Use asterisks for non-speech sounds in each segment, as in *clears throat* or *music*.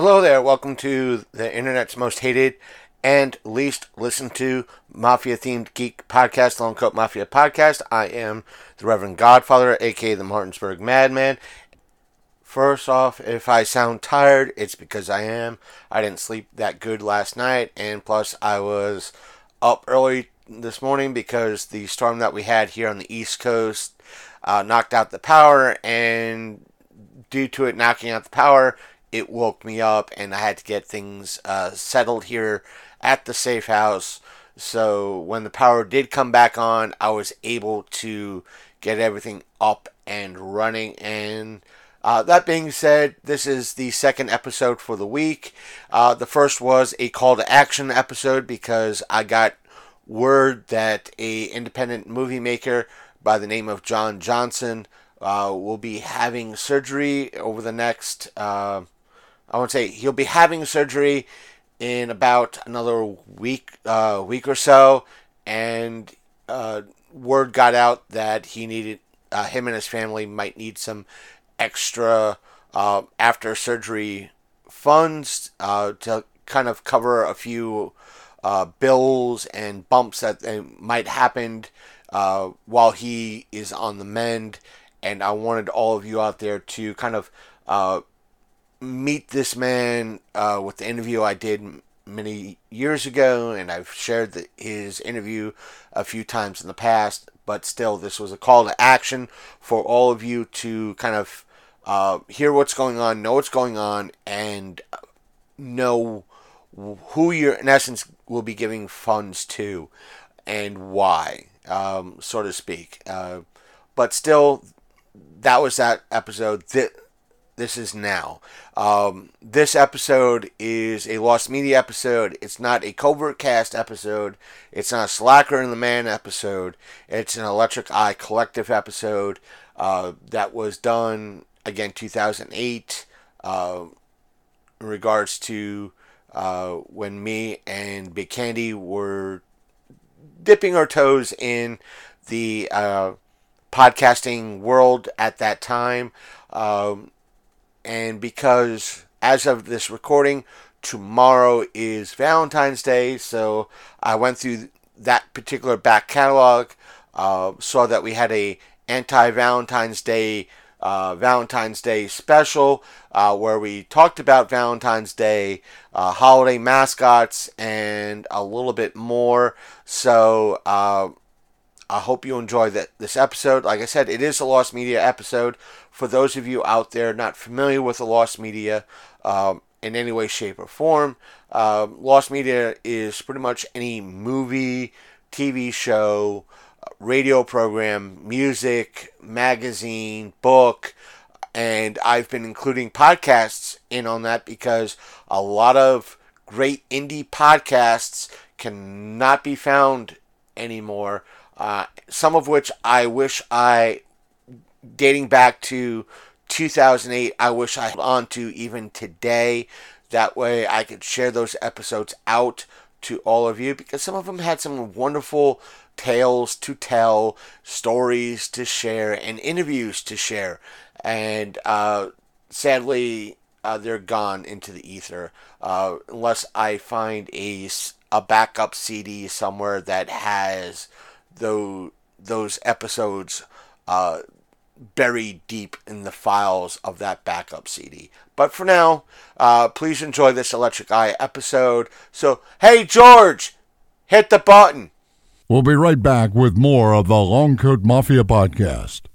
Hello there. Welcome to the internet's most hated and least listened to mafia themed geek podcast, Long Coat Mafia Podcast. I am the Reverend Godfather, aka the Martinsburg Madman. First off, if I sound tired, it's because I am. I didn't sleep that good last night, and plus, I was up early this morning because the storm that we had here on the East Coast uh, knocked out the power, and due to it knocking out the power, it woke me up, and I had to get things uh, settled here at the safe house. So when the power did come back on, I was able to get everything up and running. And uh, that being said, this is the second episode for the week. Uh, the first was a call to action episode because I got word that a independent movie maker by the name of John Johnson uh, will be having surgery over the next. I won't say he'll be having surgery in about another week, uh, week or so, and uh, word got out that he needed uh, him and his family might need some extra uh, after surgery funds uh, to kind of cover a few uh, bills and bumps that might happen while he is on the mend. And I wanted all of you out there to kind of meet this man uh, with the interview I did many years ago, and I've shared the, his interview a few times in the past. But still, this was a call to action for all of you to kind of uh, hear what's going on, know what's going on, and know who you're, in essence, will be giving funds to and why, um, so to speak. Uh, but still, that was that episode. Th- this is now. Um, this episode is a Lost Media episode. It's not a Covert Cast episode. It's not a Slacker in the Man episode. It's an Electric Eye Collective episode uh, that was done, again, 2008, uh, in regards to uh, when me and Big Candy were dipping our toes in the uh, podcasting world at that time. Um, and because as of this recording, tomorrow is Valentine's Day, so I went through that particular back catalog, uh, saw that we had a anti-Valentine's Day uh, Valentine's Day special uh, where we talked about Valentine's Day, uh, holiday mascots, and a little bit more. So uh, I hope you enjoy that this episode. Like I said, it is a Lost Media episode. For those of you out there not familiar with the Lost Media um, in any way, shape, or form, uh, Lost Media is pretty much any movie, TV show, radio program, music, magazine, book, and I've been including podcasts in on that because a lot of great indie podcasts cannot be found anymore uh, some of which I wish I, dating back to 2008, I wish I held on to even today. That way I could share those episodes out to all of you because some of them had some wonderful tales to tell, stories to share, and interviews to share. And uh, sadly, uh, they're gone into the ether uh, unless I find a, a backup CD somewhere that has those those episodes uh, buried deep in the files of that backup CD. But for now, uh, please enjoy this Electric Eye episode. So, hey George, hit the button. We'll be right back with more of the Long Coat Mafia podcast.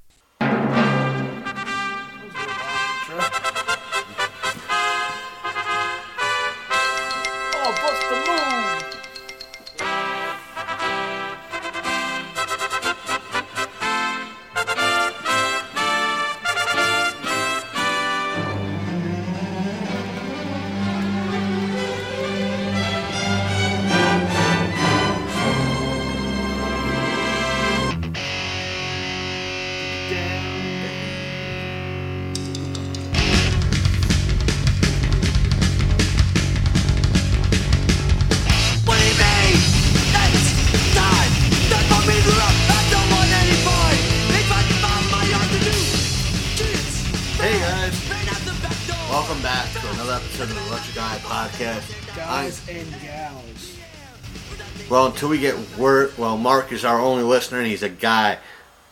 Well, until we get word, well, Mark is our only listener, and he's a guy.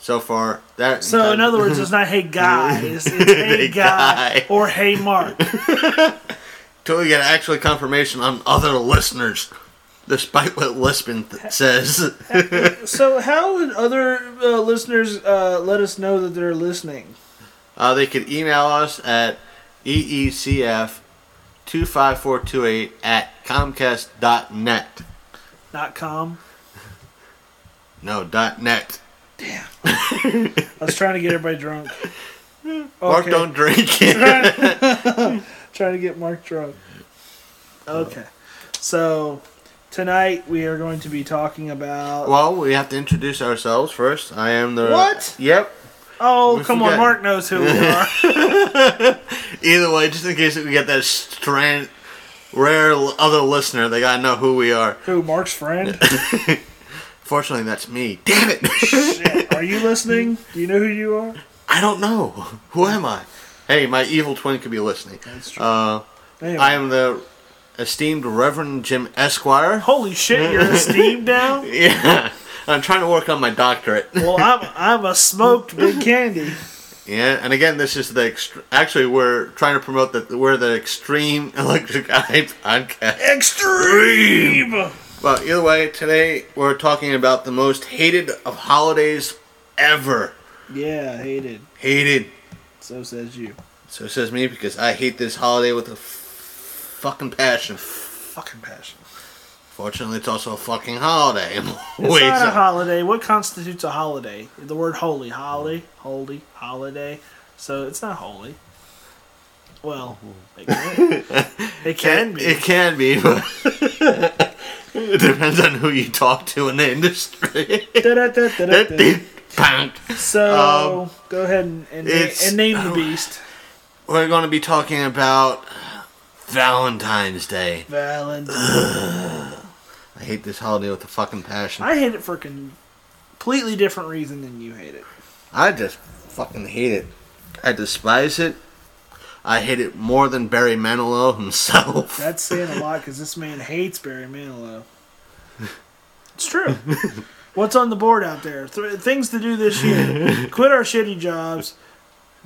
So far, that So in other words, it's not "Hey *laughs* guys," it's *laughs* "Hey guy" guy. or "Hey Mark." *laughs* until we get actual confirmation on other listeners, despite what Lispin th- says. So how would other uh, listeners uh, let us know that they're listening? Uh, they could email us at E eecf25428 at comcast.net. Not com. No, dot .net. Damn. *laughs* I was trying to get everybody drunk. Mark don't drink. *laughs* *laughs* Trying to get Mark drunk. Uh, okay. So tonight we are going to be talking about. well, we have to introduce ourselves first. I am the... What? Yep. oh, we come on! Mark knows who we are. Either way, just in case we get that strand, rare other listener, they gotta know who we are. who? Mark's friend. *laughs* Fortunately, that's me. Damn it! Shit. Are you listening? Do you know who you are? I don't know. Who am I? Hey, my evil twin could be listening. That's true. Uh, Anyway. I am the esteemed Reverend Jim Esquire. Holy shit! You're esteemed *laughs* now. Yeah, I'm trying to work on my doctorate. Well, I'm I'm a smoked big candy. *laughs* Yeah, and again, this is the ext- actually we're trying to promote that we're the Extreme *laughs* Electric Eye podcast. Extreme. Well, either way, today we're talking about the most hated of holidays ever. Yeah, hated. Hated. So says you. So says me because I hate this holiday with a f- fucking passion. Fucking passion. Fortunately, it's also a fucking holiday. *laughs* It's not a holiday. What constitutes a holiday? The word holy. Holy. Holy. Holiday. So it's not holy. Well, *laughs* it can, it can be. It can be, but *laughs* it depends on who you talk to in the industry. So go ahead and, and, Um, and name the *sighs* beast. We're going to be talking about Valentine's Day. Valentine. *sighs* I hate this holiday with a fucking passion. I hate it for a completely different reason than you hate it. I just fucking hate it. I despise it. I hate it more than Barry Manilow himself. *laughs* That's saying a lot because this man hates Barry Manilow. It's true. *laughs* What's on the board out there? Th- things to do this year: *laughs* quit our shitty jobs,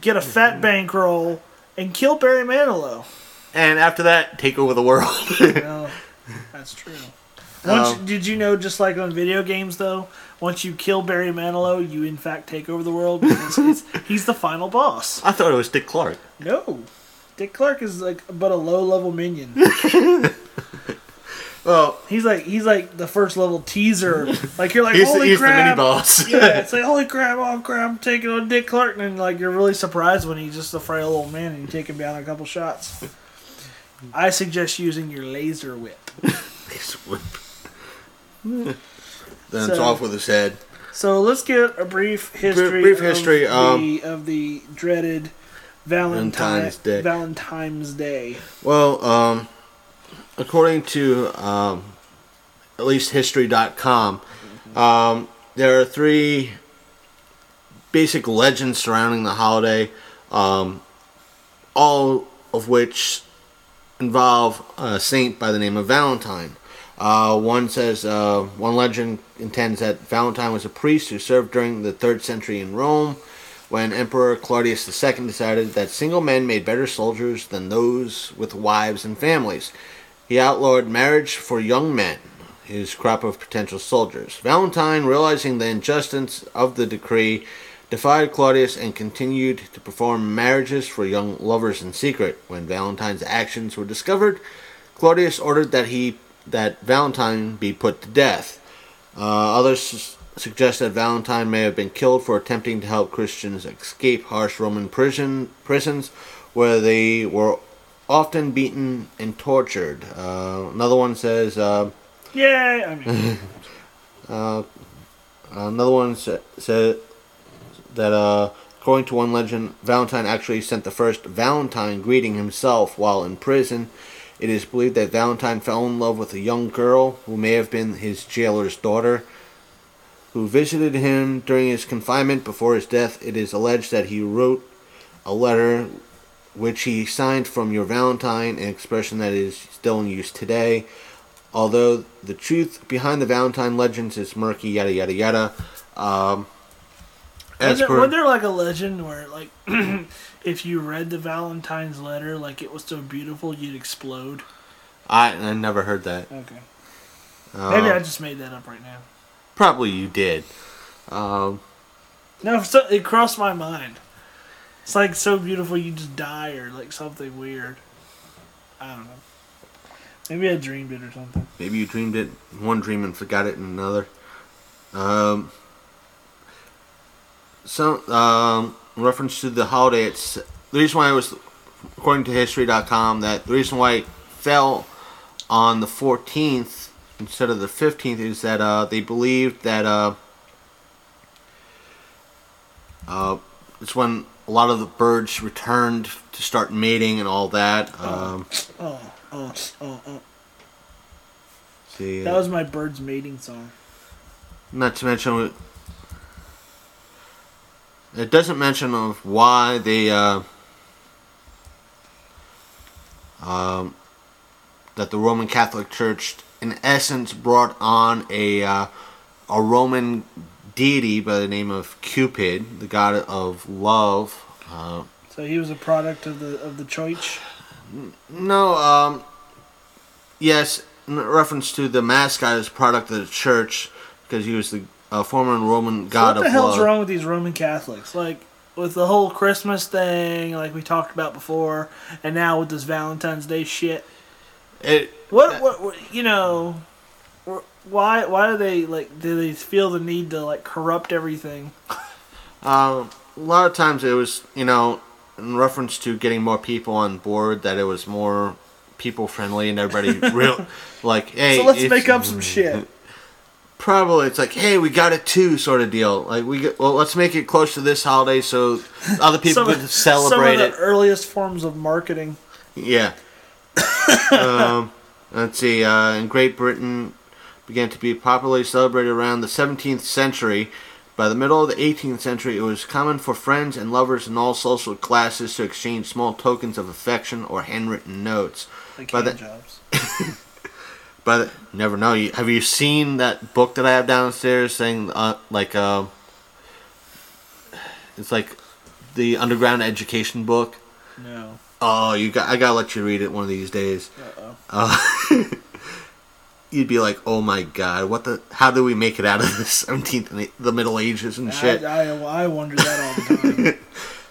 get a fat bankroll, and kill Barry Manilow. And after that, take over the world. Well, that's true. Once, Um, did you know, just like on video games, though, once you kill Barry Manilow, you in fact take over the world because it's, *laughs* he's the final boss. I thought it was Dick Clark. No, Dick Clark is like but a low level minion. *laughs* Well, He's like he's like the first level teaser. Like you're like he's, holy he's the mini crap. boss. *laughs* yeah, it's like holy crap, oh crap, I'm taking on Dick Clark, and then, like you're really surprised when he's just a frail old man and you take him down a couple shots. I suggest using your laser whip. He's whip. *laughs* then it's off with his head. So let's get a brief history. brief of history, the, um, of the dreaded Valentine, Valentine's Day. Valentine's Day. Well, um, according to um, at least history.com, um, there are three basic legends surrounding the holiday, um, all of which involve a saint by the name of Valentine. Uh, one says uh, one legend intends that Valentine was a priest who served during the third century in Rome, when Emperor Claudius II decided that single men made better soldiers than those with wives and families. He outlawed marriage for young men, his crop of potential soldiers. Valentine, realizing the injustice of the decree, defied Claudius and continued to perform marriages for young lovers in secret. When Valentine's actions were discovered, Claudius ordered that he that Valentine be put to death. Uh, others s- suggest that Valentine may have been killed for attempting to help Christians escape harsh Roman prison prisons, where they were often beaten and tortured. Uh, another one says. Uh, Yay! I mean, *laughs* Another one sa- said that, uh, according to one legend, Valentine actually sent the first Valentine greeting himself while in prison. It is believed that Valentine fell in love with a young girl who may have been his jailer's daughter, who visited him during his confinement before his death. It is alleged that he wrote a letter which he signed from your Valentine, an expression that is still in use today. Although the truth behind the Valentine legends is murky, yada yada yada. Um, as Wasn't, per, wasn't there like a legend where like *clears throat* if you read the Valentine's letter, like it was so beautiful you'd explode? I, I never heard that. Okay. Uh, Maybe I just made that up right now. Probably you did. Um, No, so, it crossed my mind. It's like so beautiful you just die or like something weird. I don't know. Maybe I dreamed it or something. maybe you dreamed it one dream and forgot it in another. Um, so, um, in reference to the holiday, it's the reason why it was, according to History.com, that the reason why it fell on the 14th instead of the 15th is that uh, they believed that uh, uh, it's when a lot of the birds returned to start mating and all that. Um, Oh, oh, oh, oh. see, That was my bird's mating song. Not to mention, it doesn't mention of why they, uh, um, that the Roman Catholic Church, in essence, brought on a uh, a Roman deity by the name of Cupid, the god of love. Uh, So he was a product of the of the church. no, um, yes, in reference to the mascot as product of the church, because he was the uh, former Roman god what the hell's wrong with these Roman Catholics? Like with the whole Christmas thing, like we talked about before, and now with this Valentine's Day shit. It, What what, what you know? Why why do they like? Do they feel the need to like corrupt everything? *laughs* Um, a lot of times it was, you know, in reference to getting more people on board, that it was more people friendly and everybody *laughs* real, like, hey, so let's make up some shit. *laughs* Probably it's like, hey, we got it too, sort of deal. Like we, get, well, let's make it close to this holiday so other people Some, can celebrate some it. of the earliest forms of marketing. Yeah. *laughs* um, let's see. Uh, in Great Britain, began to be popularly celebrated around the 17th century. By the middle of the 18th century, it was common for friends and lovers in all social classes to exchange small tokens of affection or handwritten notes. Like By the- jobs. *laughs* But never know. You, have you seen that book that I have downstairs saying uh, like uh, it's like the underground education book? No. Oh, you got I gotta let you read it one of these days. Uh-oh. Uh, *laughs* you'd be like, "Oh my god, what the? How do we make it out of the seventeenth and the- the Middle Ages and shit?" I, I, I wonder that all the time. *laughs*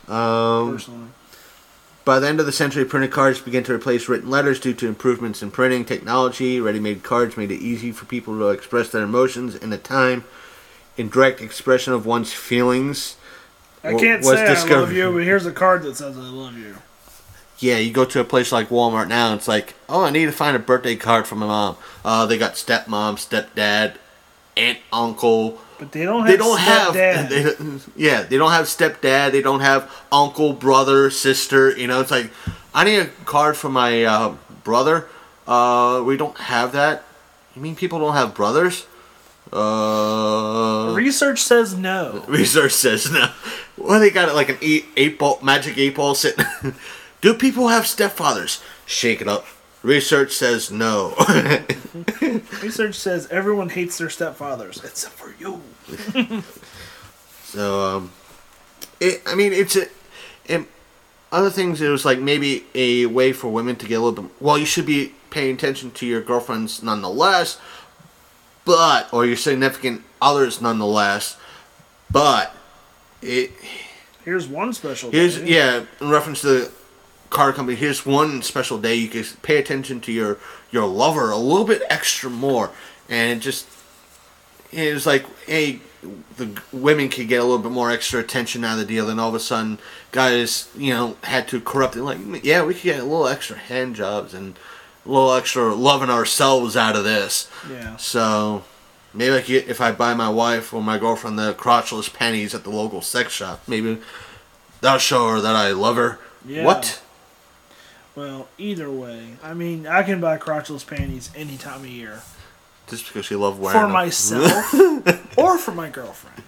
Um, personally. By the end of the century, printed cards began to replace written letters due to improvements in printing technology. Ready-made cards made it easy for people to express their emotions in a time. In direct expression of one's feelings. I can't was say I love you, but here's a card that says I love you. Yeah, you go to a place like Walmart now, and it's like, oh, I need to find a birthday card for my mom. Uh, they got stepmom, stepdad, aunt, uncle. But they don't have They don't have, they, yeah, they don't have stepdad. They don't have uncle, brother, sister. You know, it's like, I need a card for my uh, brother. Uh, we don't have that. You mean people don't have brothers? Uh, Research says no. *laughs* research says no. Well, they got it like an eight, eight ball, magic eight ball sitting. *laughs* Do people have stepfathers? Shake it up. Research says no. *laughs* Research says everyone hates their stepfathers except for you. *laughs* so, um, it, I mean, it's a. It, other things, it was like maybe a way for women to get a little bit. Well, you should be paying attention to your girlfriends nonetheless, but or your significant others nonetheless, but it Here's one special. Here's yeah, in reference to the car company. Here's one special day you can pay attention to your your lover a little bit extra more, and it just it was like hey, the women could get a little bit more extra attention out of the deal, and all of a sudden, guys, you know, had to corrupt it. Like yeah, we could get a little extra hand jobs and a little extra loving ourselves out of this. Yeah. So maybe I could if I buy my wife or my girlfriend the crotchless panties at the local sex shop, maybe that'll show her that I love her. Yeah. What? Well, either way, I mean, I can buy crotchless panties any time of year Just because you love wearing them. for them. myself *laughs* or for my girlfriend.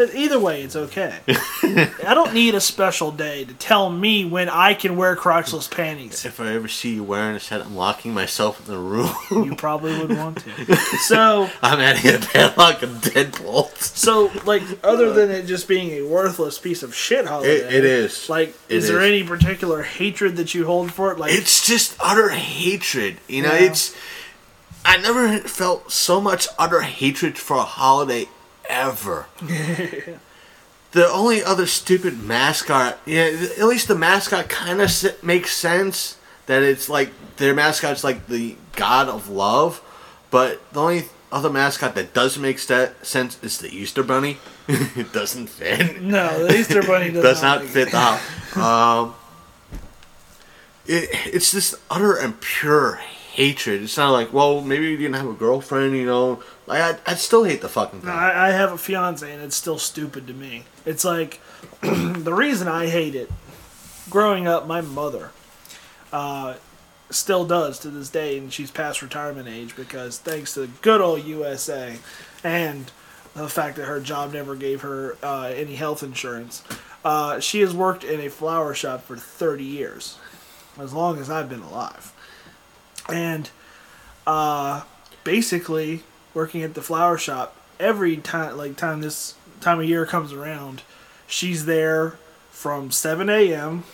Either way, it's okay. *laughs* I don't need a special day to tell me when I can wear crotchless panties. If I ever see you wearing a set, I'm locking myself in the room. You probably would want to. *laughs* So, I'm adding a padlock and deadbolts. so like, other than it just being a worthless piece of shit holiday, It, it is. Like, It is there is. any particular hatred that you hold for it? Like, It's just utter hatred. You know, Yeah. it's. I never felt so much utter hatred for a holiday ever. the only other stupid mascot, yeah, at least the mascot kind of makes sense that it's like their mascot's like the god of love, but the only other mascot that does make st- sense is the Easter Bunny. *laughs* it doesn't fit no, the Easter Bunny does, does not make fit it. the. Um, it, it's this utter and pure hatred. It's not like, well, maybe you didn't have a girlfriend, you know. Like, I, I still hate the fucking thing. No, I, I have a fiance and it's still stupid to me. It's like *clears throat* the reason I hate it. Growing up, my mother uh, still does to this day, and she's past retirement age because thanks to the good old USA and the fact that her job never gave her uh, any health insurance, uh, she has worked in a flower shop for 30 years, as long as I've been alive. And uh, basically, working at the flower shop, every time like time this time of year comes around, she's there from 7 a.m.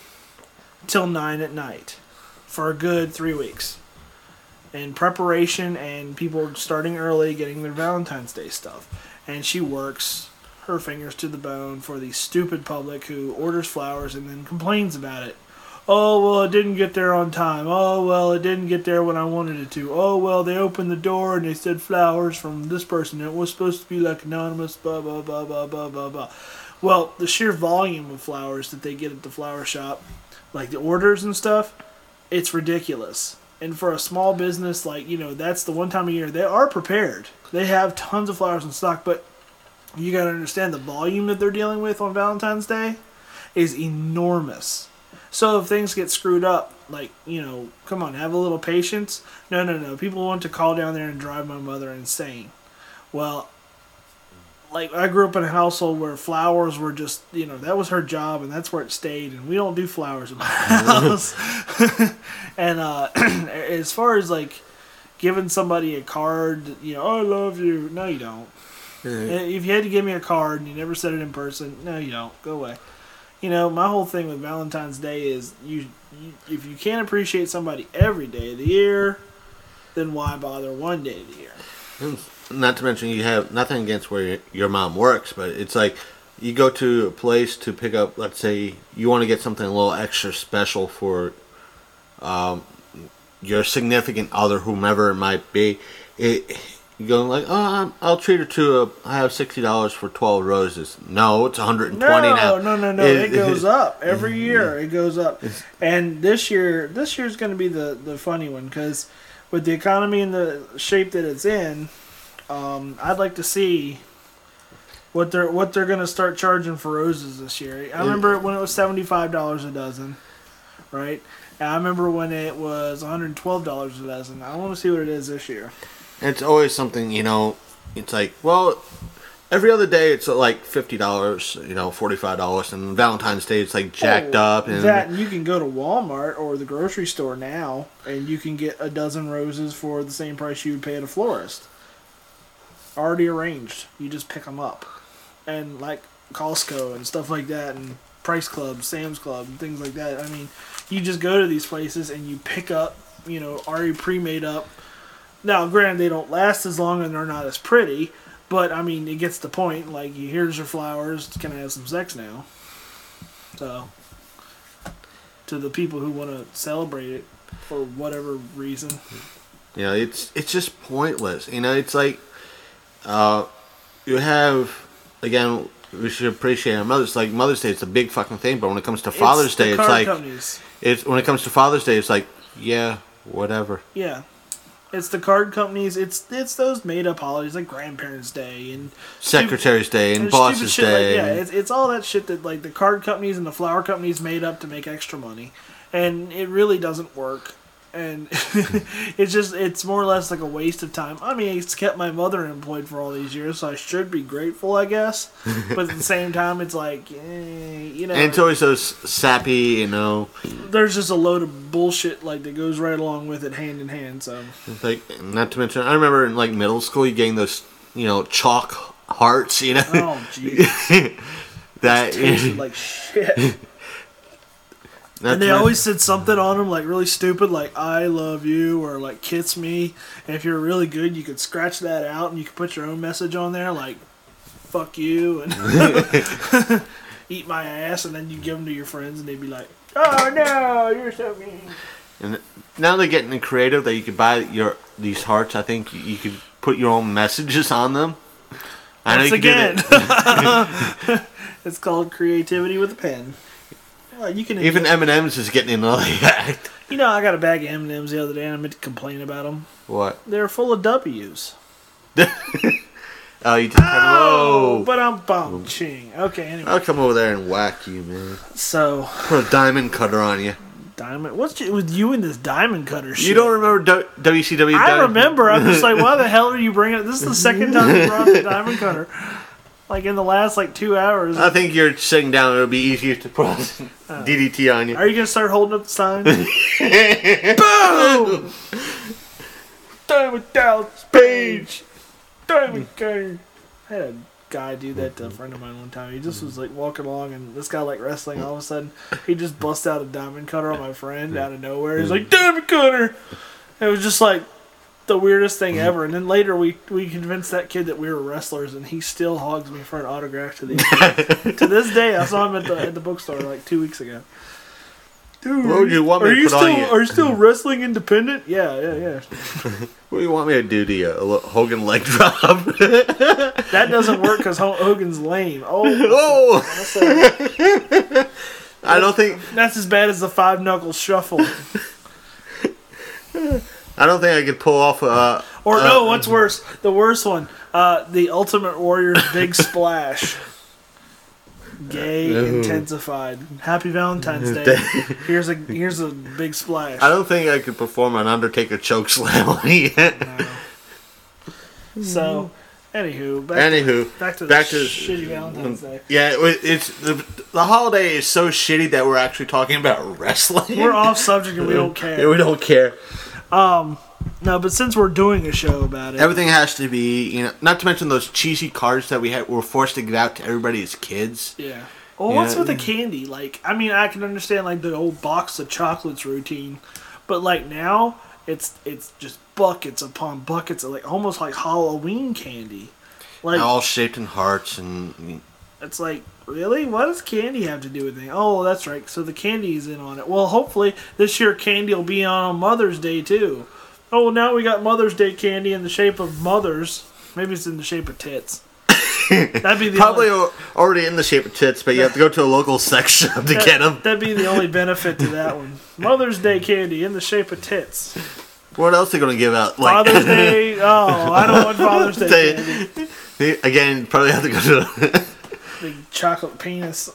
till 9 at night for a good three weeks in preparation and people starting early getting their valentine's day stuff and she works her fingers to the bone for the stupid public who orders flowers and then complains about it oh well it didn't get there on time oh well it didn't get there when i wanted it to oh well they opened the door and they said flowers from this person it was supposed to be like anonymous blah blah blah blah blah blah blah well the sheer volume of flowers that they get at the flower shop like the orders and stuff it's ridiculous. And for a small business, like, you know, that's the one time a year they are prepared. They have tons of flowers in stock, but you got to understand the volume that they're dealing with on Valentine's Day is enormous. So if things get screwed up, like, you know, come on, have a little patience. No, no, no. People want to call down there and drive my mother insane. Well, like I grew up in a household where flowers were just you know that was her job and that's where it stayed and we don't do flowers in my *laughs* house. *laughs* and uh, *clears throat* as far as like giving somebody a card, you know, oh, I love you. No, you don't. If you had to give me a card and you never said it in person, no, you don't. Go away. You know, my whole thing with Valentine's Day is you, you if you can't appreciate somebody every day of the year, then why bother one day of the year? Not to mention, you have nothing against where your, mom works, but it's like you go to a place to pick up, let's say, you want to get something a little extra special for um, your significant other, whomever it might be. It, you go like, oh, I'm, I'll treat her to a. I have sixty dollars for twelve roses. No, it's one hundred and No, now. no, no, no. It, *laughs* goes up every *laughs* year. It goes up, and this year, this year's going to be the the funny one because with the economy and the shape that it's in, um, I'd like to see what they're what they're going to start charging for roses this year. I remember when it was seventy five dollars a dozen, right? And I remember when it was one hundred twelve dollars a dozen. I want to see what it is this year. It's always something, you know. It's like, well, every other day it's like fifty dollars, you know, forty five dollars, and Valentine's Day it's like oh, jacked Oh, up, and that and you can go to Walmart or the grocery store now, and you can get a dozen roses for the same price you would pay at a florist. Already arranged. You just pick them up, and like Costco and stuff like that, and Price Club, Sam's Club, and things like that. I mean, you just go to these places and you pick up, you know, already pre-made up. Now, granted, they don't last as long and they're not as pretty, but I mean, it gets the point. Like, here's your flowers. Can I have some sex now? So, to the people who want to celebrate it for whatever reason, you know, it's it's just pointless. You know, it's like, uh, you have again. We should appreciate our mothers. Like Mother's Day, it's a big fucking thing. But when it comes to Father's it's Day, it's like companies. it's when it comes to Father's Day, it's like yeah, whatever. Yeah. It's the card companies. It's it's those made up holidays like Grandparents' Day and Secretary's Day and and Boss's shit like- Day. yeah, it's, it's all that shit that like the card companies and the flower companies made up to make extra money, and it really doesn't work. And *laughs* it's just it's more or less like a waste of time. I mean, it's kept my mother employed for all these years, so I should be grateful, I guess. *laughs* but at the same time, it's like, eh, you know, And it's always so sappy, you know. there's just a load of bullshit like that goes right along with it, hand in hand. So It's Like, not to mention, I remember in like middle school, you getting those, you know, chalk hearts, you know, oh jeez, *laughs* that. tasted like shit. Not And they always said something on them like really stupid, like "I love you" or like "Kiss me." And if you're really good, you could scratch that out and you could put your own message on there, like "fuck you" and *laughs* "eat my ass," and then you give them to your friends, and they'd be like, "Oh no, you're so mean." And now they're getting creative that you could buy your these hearts. I think you, you could put your own messages on them. Once again, that. *laughs* it's called creativity with a pen. Well, you can Even M and M's is getting like that. *laughs* you know I got a bag of M and M's the other day, and I meant to complain about them. What? They're full of W's. *laughs* Oh, you just oh, whoa! but I'm bouncing. Okay, anyway. I'll come over there and whack you, man. So Put a diamond cutter on you. diamond. What's it with you and this diamond cutter shit? You don't remember WCW? I diamond- remember. I'm just like, why the *laughs* hell are you bringing it? This is the second time you brought the diamond cutter. Like in the last like two hours. I think you're sitting down. It'll be easier to put *laughs* uh, DDT on you. Are you gonna start holding up the sign? *laughs* Boom! Diamond Dallas Page. Diamond hmm. cutter. I had a guy do that to a friend of mine one time. He just hmm. was like walking along, and this guy like wrestling. All of a sudden, *laughs* he just bust out a diamond cutter on my friend out of nowhere. He's hmm. like diamond cutter. It was just like the weirdest thing mm-hmm. ever. And then later, we we convinced that kid that we were wrestlers, and he still hogs me for an autograph to the *laughs* to this day. I saw him at the at the bookstore like two weeks ago. Dude, What would you want me are to you put still on you? are you still mm-hmm. wrestling independent? Yeah, yeah, yeah. *laughs* What do you want me to do to you? A little Hogan leg drop? *laughs* That doesn't work because Hogan's lame. Oh, oh! I don't think that's as bad as the five knuckle shuffle. I don't think I could pull off. Uh, Or uh, no, what's worse? The worst one. Uh, the Ultimate Warrior's Big Splash. Gay intensified. Happy Valentine's Day. *laughs* Here's a here's a big splash. I don't think I could perform an Undertaker choke slam on you. So, *laughs* anywho, back, Anywho, back to the back to shitty Valentine's Day. yeah, it, it's the the holiday is so shitty that we're actually talking about wrestling. We're off *laughs* subject and we don't Yeah, care. we don't care. Um, no, but since we're doing a show about it, Everything has to be, you know, not to mention those cheesy cards that we had were forced to give out to everybody as kids. Yeah. Well, what's with the candy? Like, I mean, I can understand like the old box of chocolates routine, but like now, it's it's just buckets upon buckets of like almost like Halloween candy. Like All shaped in hearts and it's like really, what does candy have to do with anything? Oh, that's right. So the candy's in on it. Well, hopefully this year candy will be on Mother's Day too. Oh, well, now we got Mother's Day candy in the shape of mothers. Maybe it's in the shape of tits. *laughs* That'd be the probably only- already in the shape of tits, but you have to go to a local *laughs* sex shop to get them. That'd be the only benefit to that one. *laughs* Mother's Day candy in the shape of tits. What else are they going to give out? Like, Father's Day. Oh, I don't want Father's Day They- again, probably have to go to. Big chocolate penis.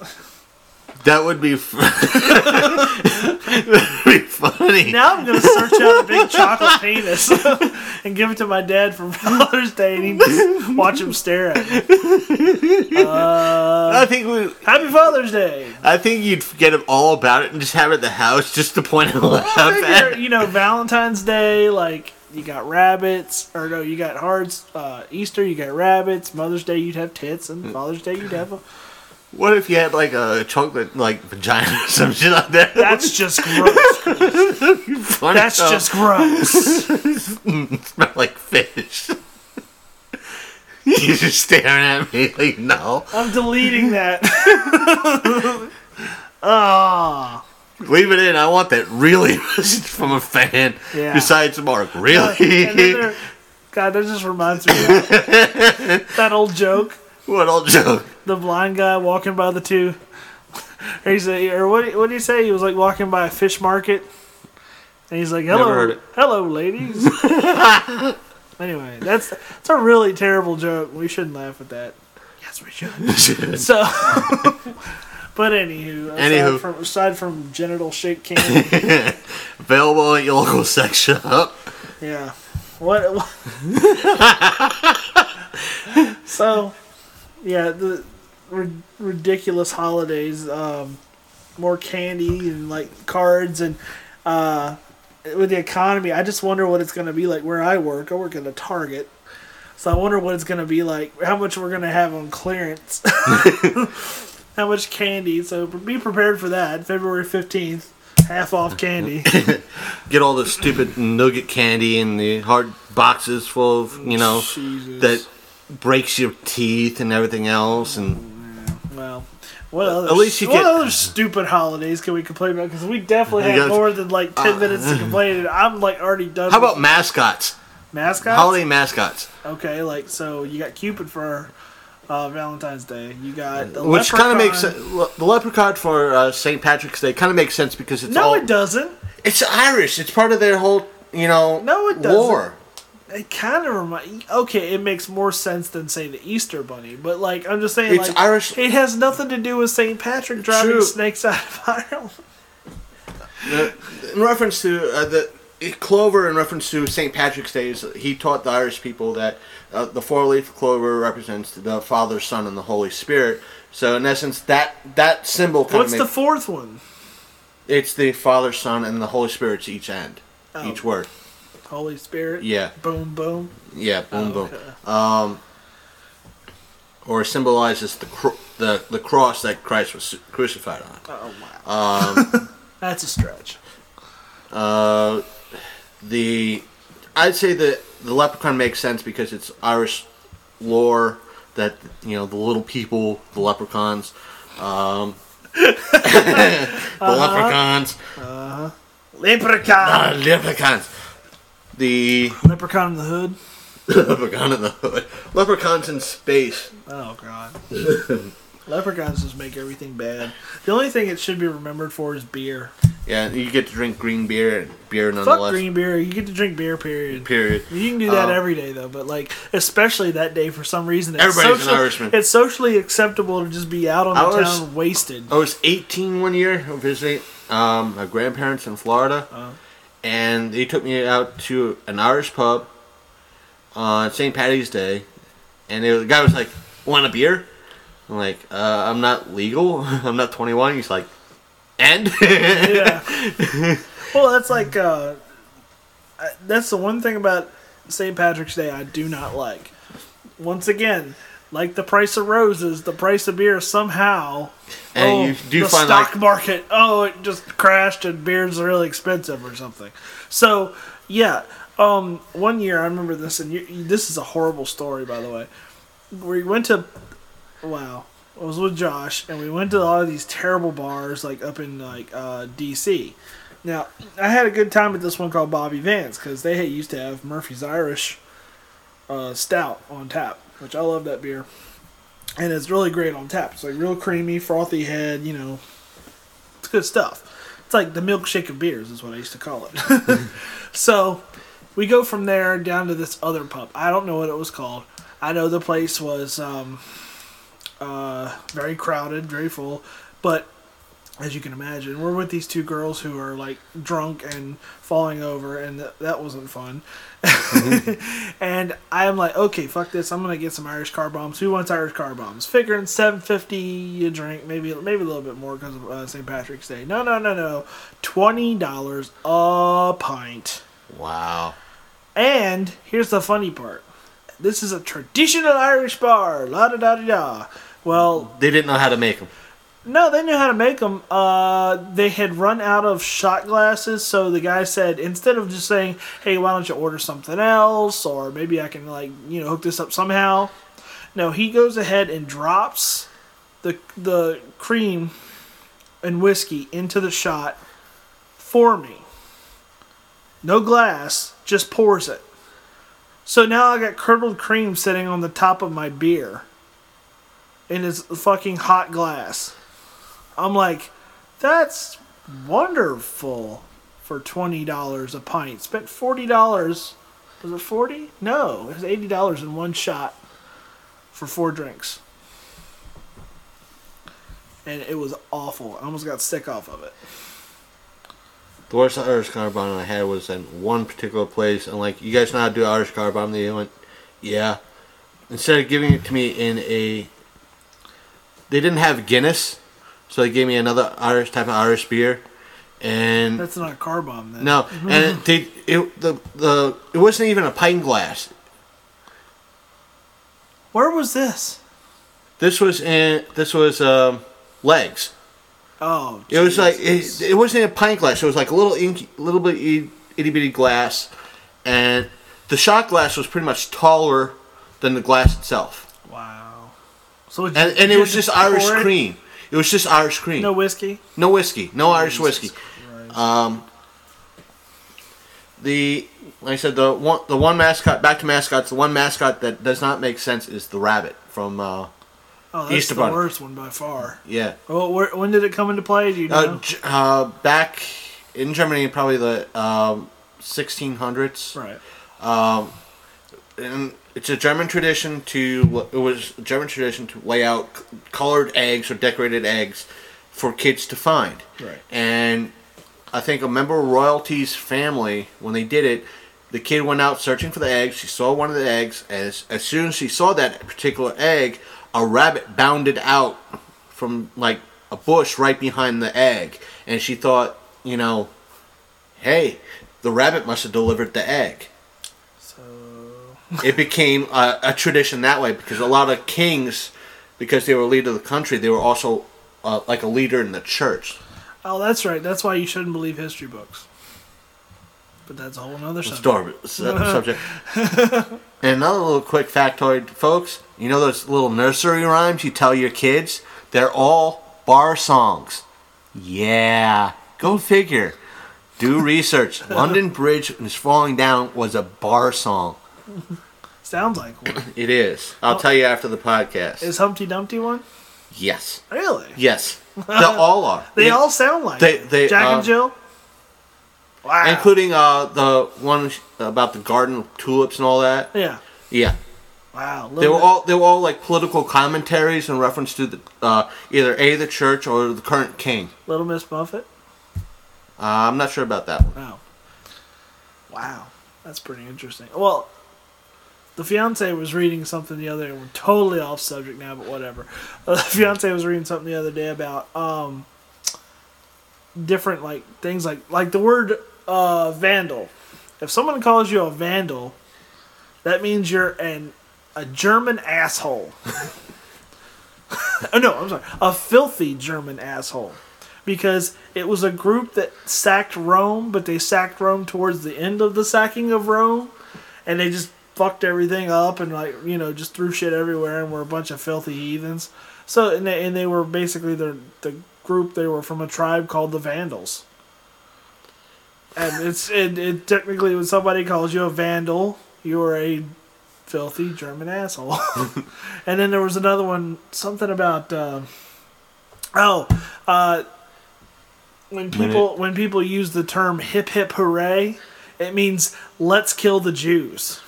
that would be. F- *laughs* be funny. Now I'm gonna search out a big chocolate penis *laughs* and give it to my dad for *laughs* Father's Day, and he just watch him stare at me. Uh, I think we. Happy Father's Day. I think you'd forget him all about it and just have it at the house just to point and laugh Figure, at. you know, Valentine's Day, like you got rabbits, or no, you got hearts. Uh, Easter, you got rabbits. Mother's Day, you'd have tits, and Father's Day, you'd have a. What if you had like a chocolate like vagina or some shit like that? That's just gross. Funny That's how just gross. *laughs* smell like fish. You're just staring at me like no. I'm deleting that. *laughs* Ah. Leave it in. I want that really message *laughs* from a fan. Yeah. Besides Mark, And then really? there- God, that just reminds me of *laughs* that old joke. what old joke? The blind guy walking by the two. Or he's a, or what? What did he say? He was like walking by a fish market, and he's like, Never heard "Hello, hello, ladies." *laughs* anyway, that's that's a really terrible joke. We shouldn't laugh at that. Yes, we should. So, But anywho, aside, Anywho. From, aside from genital shaped candy, *laughs* Available at your local sex shop. yeah. What? what *laughs* so, yeah, the ri- ridiculous holidays. Um, more candy and like cards and uh, with the economy, I just wonder what it's going to be like where I work. I work at a Target. So I wonder what it's going to be like, how much we're going to have on clearance. *laughs* how much candy. So be prepared for that. February 15th, half off candy. *laughs* Get all the stupid nugget candy in the hard boxes full of, you know, Jesus. that breaks your teeth and everything else. And oh, Well, what other, At least you what get- other stupid holidays can we complain about? Because we definitely have more than like 10 uh, minutes to complain. And I'm like already done. how about mascots? mascots? Holiday mascots. Okay, like so you got Cupid for uh, Valentine's Day. You got the Which kind of makes. The leprechaun for uh, St. Patrick's Day kind of makes sense because it's No, all. it doesn't. It's Irish. It's part of their whole, you know, No, it doesn't. lore. It kind of reminds. Okay, it makes more sense than say the Easter Bunny, but like I'm just saying, It's like Irish- It has nothing to do with Saint Patrick driving True. snakes out of *laughs* Ireland. Uh, in reference to uh, the clover, in reference to St. Patrick's Day, is he taught the Irish people that uh, the four-leaf clover represents the Father, Son, and the Holy Spirit. So in essence, that that symbol What's the fourth one? it's the Father, Son, and the Holy Spirit to each end, Oh. each word. Holy Spirit. Yeah, Boom, boom. yeah, boom, boom. Okay. Um, or symbolizes the cro- the the cross that Christ was crucified on. Oh wow. Um, *laughs* That's a stretch. Uh, the I'd say that the leprechaun makes sense because it's Irish lore that you know the little people, the leprechauns, um, *laughs* the leprechauns, Leprechaun. uh, leprechauns, the Leprechaun in the hood. *laughs* leprechaun in the hood, leprechauns in space. Oh god. Leprechauns just make everything bad. The only thing it should be remembered for is beer. Yeah, you get to drink green beer and beer nonetheless. Fuck green beer. You get to drink beer. Period. Period. You can do that Um, every day though, but like especially that day for some reason. It's Everybody's an Irishman. It's socially acceptable to just be out on the was- town wasted. I was 18 one year visiting um, my grandparents in Florida, Uh-huh. and they took me out to an Irish pub on St. Patty's Day, and the guy was like, "Want a beer?" I'm like, uh, "I'm not legal. *laughs* I'm not 21." He's like, "And?" yeah. well, that's like uh, that's the one thing about St. Patrick's Day I do not like. Once again, like the price of roses, the price of beer somehow. And oh, you do the find, stock like- market. Oh, it just crashed and beer's are really expensive or something. So yeah, um, one year I remember this, and you, this is a horrible story, by the way. We went to, wow, Was with Josh, and we went to a lot of these terrible bars, like up in like uh, D.C. Now, I had a good time at this one called Bobby Vance because they had- used to have Murphy's Irish uh, Stout on tap, which I love that beer, and it's really great on tap. It's like real creamy, frothy head, you know, it's good stuff. It's like the milkshake of beers, is what I used to call it. *laughs* so we go from there down to this other pub. I don't know what it was called. I know the place was um, uh, very crowded, very full, but as you can imagine, we're with these two girls who are like drunk and falling over, and th- that wasn't fun. *laughs* and I'm like, okay, fuck this. I'm gonna get some Irish car bombs. Who wants Irish car bombs? Figuring seven fifty a drink, maybe maybe a little bit more because of uh, St. Patrick's Day. No, no, no, no, twenty dollars a pint. wow. And here's the funny part. This is a traditional Irish bar. La da da da da. Well, They didn't know how to make them. no, they knew how to make them. Uh, they had run out of shot glasses, so the guy said instead of just saying, "Hey, why don't you order something else?" or maybe I can like you know hook this up somehow. No, he goes ahead and drops the the cream and whiskey into the shot for me. No glass, just pours it. So now I got curdled cream sitting on the top of my beer in his fucking hot glass. I'm like, that's wonderful for twenty dollars a pint. Spent forty dollars. Was it forty? No, it was eighty dollars in one shot for four drinks. and it was awful. I almost got sick off of it. The worst Irish car bomb I had was in one particular place, and like you guys know how to do Irish car bomb. They went, yeah. Instead of giving it to me in a, they didn't have Guinness, so they gave me another Irish type of Irish beer, and That's not a car bomb then. no, and it, they it the the it wasn't even a pint glass. Where was this? This was in this was um, legs. Oh, It was like it, it wasn't a pint glass. It was like a little inky, little bit itty bitty glass, and the shot glass was pretty much taller than the glass itself. wow. So And and it was just Irish cream. It was just Irish cream. No whiskey. No, whiskey. No Irish whiskey. Christ. Um, the like I said, the one the one mascot. Back to mascots. The one mascot that does not make sense is the rabbit from. Uh, oh, that's Easter the Bunny. worst one by far. yeah. Oh, where, when did it come into play? Do you know? Uh, G- uh, back in Germany, probably the um, 1600s. right. Um, and it's a German tradition to it was a German tradition to lay out c- colored eggs or decorated eggs for kids to find. Right. And I think a member of royalty's family, when they did it, the kid went out searching for the eggs. She saw one of the eggs. As as soon as she saw that particular egg, a rabbit bounded out from like a bush right behind the egg, and she thought, you know, hey, the rabbit must have delivered the egg So it became a, a tradition that way because a lot of kings, because they were leader of the country, they were also uh, like a leader in the church. Oh, that's right. That's why you shouldn't believe history books. But that's a whole nother subject. Story, subject. *laughs* and another little quick factoid, folks. You know those little nursery rhymes you tell your kids? They're all bar songs. Yeah, go figure. Do research. *laughs* London Bridge is falling down was a bar song. Sounds like one. *clears throat* It is. I'll tell you after the podcast. Is Humpty Dumpty one? yes. Really? Yes. *laughs* They all are. They all sound like They- it. they, Jack uh, and Jill. Wow. including uh the one about the garden of tulips and all that. yeah. Yeah, Wow. they were all they were all like political commentaries in reference to the uh, either a the church or the current king. Little Miss Buffett. Uh, I'm not sure about that one. Wow. Wow. That's pretty interesting. Well, the fiance was reading something the other. We're totally off subject now, but whatever. Uh, the *laughs* fiance was reading something the other day about um different like things like like the word uh vandal. If someone calls you a vandal, that means you're an a German asshole. oh no, I'm sorry, a filthy German asshole because it was a group that sacked Rome, but they sacked Rome towards the end of the sacking of Rome, and they just fucked everything up and like you know just threw shit everywhere and were a bunch of filthy heathens. So and they, and they were basically the the group they were from a tribe called the Vandals. And it's it, it technically when somebody calls you a vandal, you are a filthy German asshole. *laughs* and then there was another one, something about uh, oh, uh, when people when people use the term hip hip hooray, it means let's kill the Jews.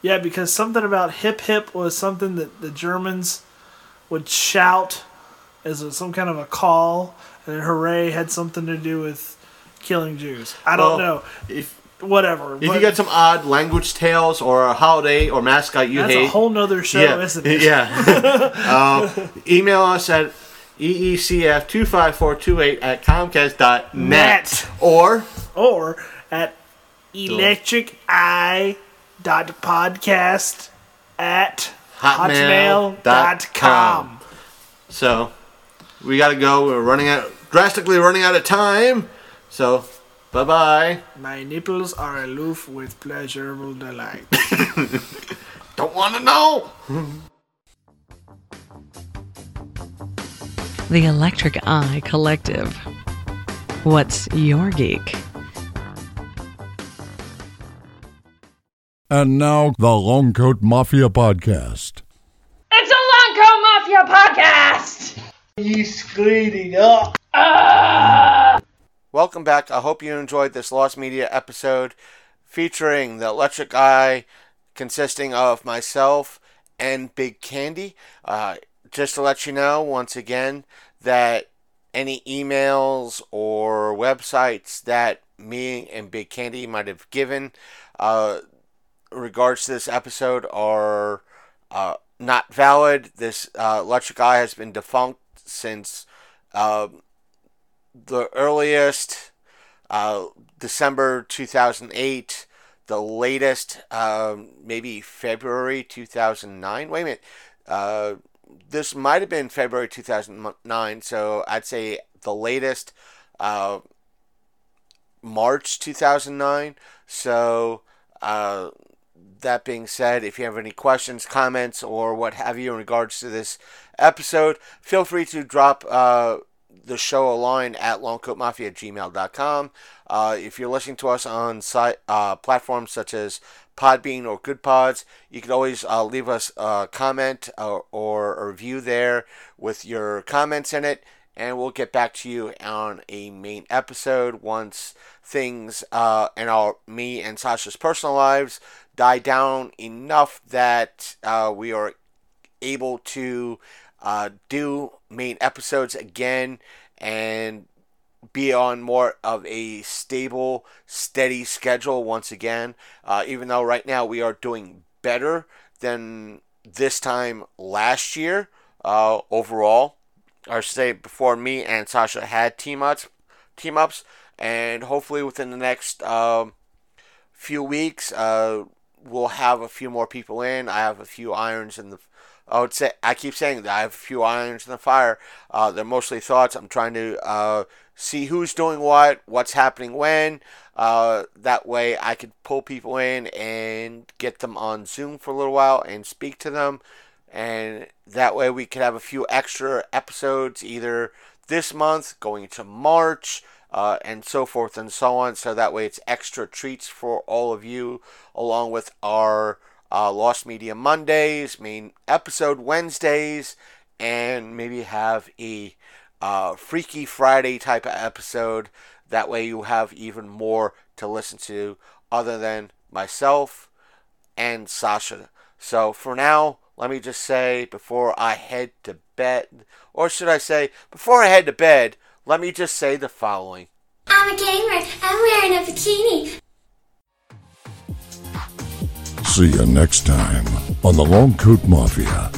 Yeah, because something about hip hip was something that the Germans would shout as a, some kind of a call, and hooray had something to do with killing Jews. I don't Well, know. If Whatever. if you got some odd language tales or a holiday or mascot you that's hate, a whole nother show, yeah, isn't it? yeah. *laughs* uh, email us at E eecf25428 at comcast.net Net. or Or at electriceye.podcast at Hotmail.com. hotmail.com. So we gotta go. We're running out, drastically running out of time. So bye bye. My nipples are aloof with pleasurable delight. *laughs* Don't want to know. The Electric Eye Collective. What's your geek? And now, the Long Coat Mafia Podcast. It's a Long Coat Mafia podcast! He's cleaning up. Ah! Welcome back. I hope you enjoyed this Lost Media episode featuring the Electric Eye, consisting of myself and Big Candy. Uh, just to let you know once again that any emails or websites that me and Big Candy might have given uh, regards to this episode are uh, not valid. This uh, Electric Eye has been defunct since uh, the earliest uh, December 2008. The latest, um, maybe February 2009. Wait a minute. Uh, this might have been February 2009, so I'd say the latest uh, March 2009. So, uh, that being said, if you have any questions, comments, or what have you in regards to this episode, feel free to drop uh, the show a line at longcoatmafia at gmail.com. Uh, if you're listening to us on site, uh, platforms such as Podbean or Good Pods, you can always uh, leave us a comment or, or a review there with your comments in it, and we'll get back to you on a main episode once things uh, in our me and Sasha's personal lives die down enough that uh, we are able to uh, do main episodes again and be on more of a stable, steady schedule once again. Uh, even though right now we are doing better than this time last year uh, overall. I say before me and Sasha had team ups, team ups, and hopefully within the next um, few weeks, uh, we'll have a few more people in. I have a few irons in the. I would say I keep saying that I have a few irons in the fire. Uh, they're mostly thoughts. I'm trying to uh, see who's doing what, what's happening when. Uh, that way, I could pull people in and get them on Zoom for a little while and speak to them. And that way, we could have a few extra episodes either this month, going into March, uh, and so forth and so on. So that way, it's extra treats for all of you, along with our uh, Lost Media Mondays, main episode Wednesdays, and maybe have a uh, Freaky Friday type of episode. That way, you have even more to listen to other than myself and Sasha. So for now, let me just say before I head to bed, or should I say, before I head to bed, let me just say the following. I'm a gamer. I'm wearing a bikini. See you next time on the Long Coat Mafia.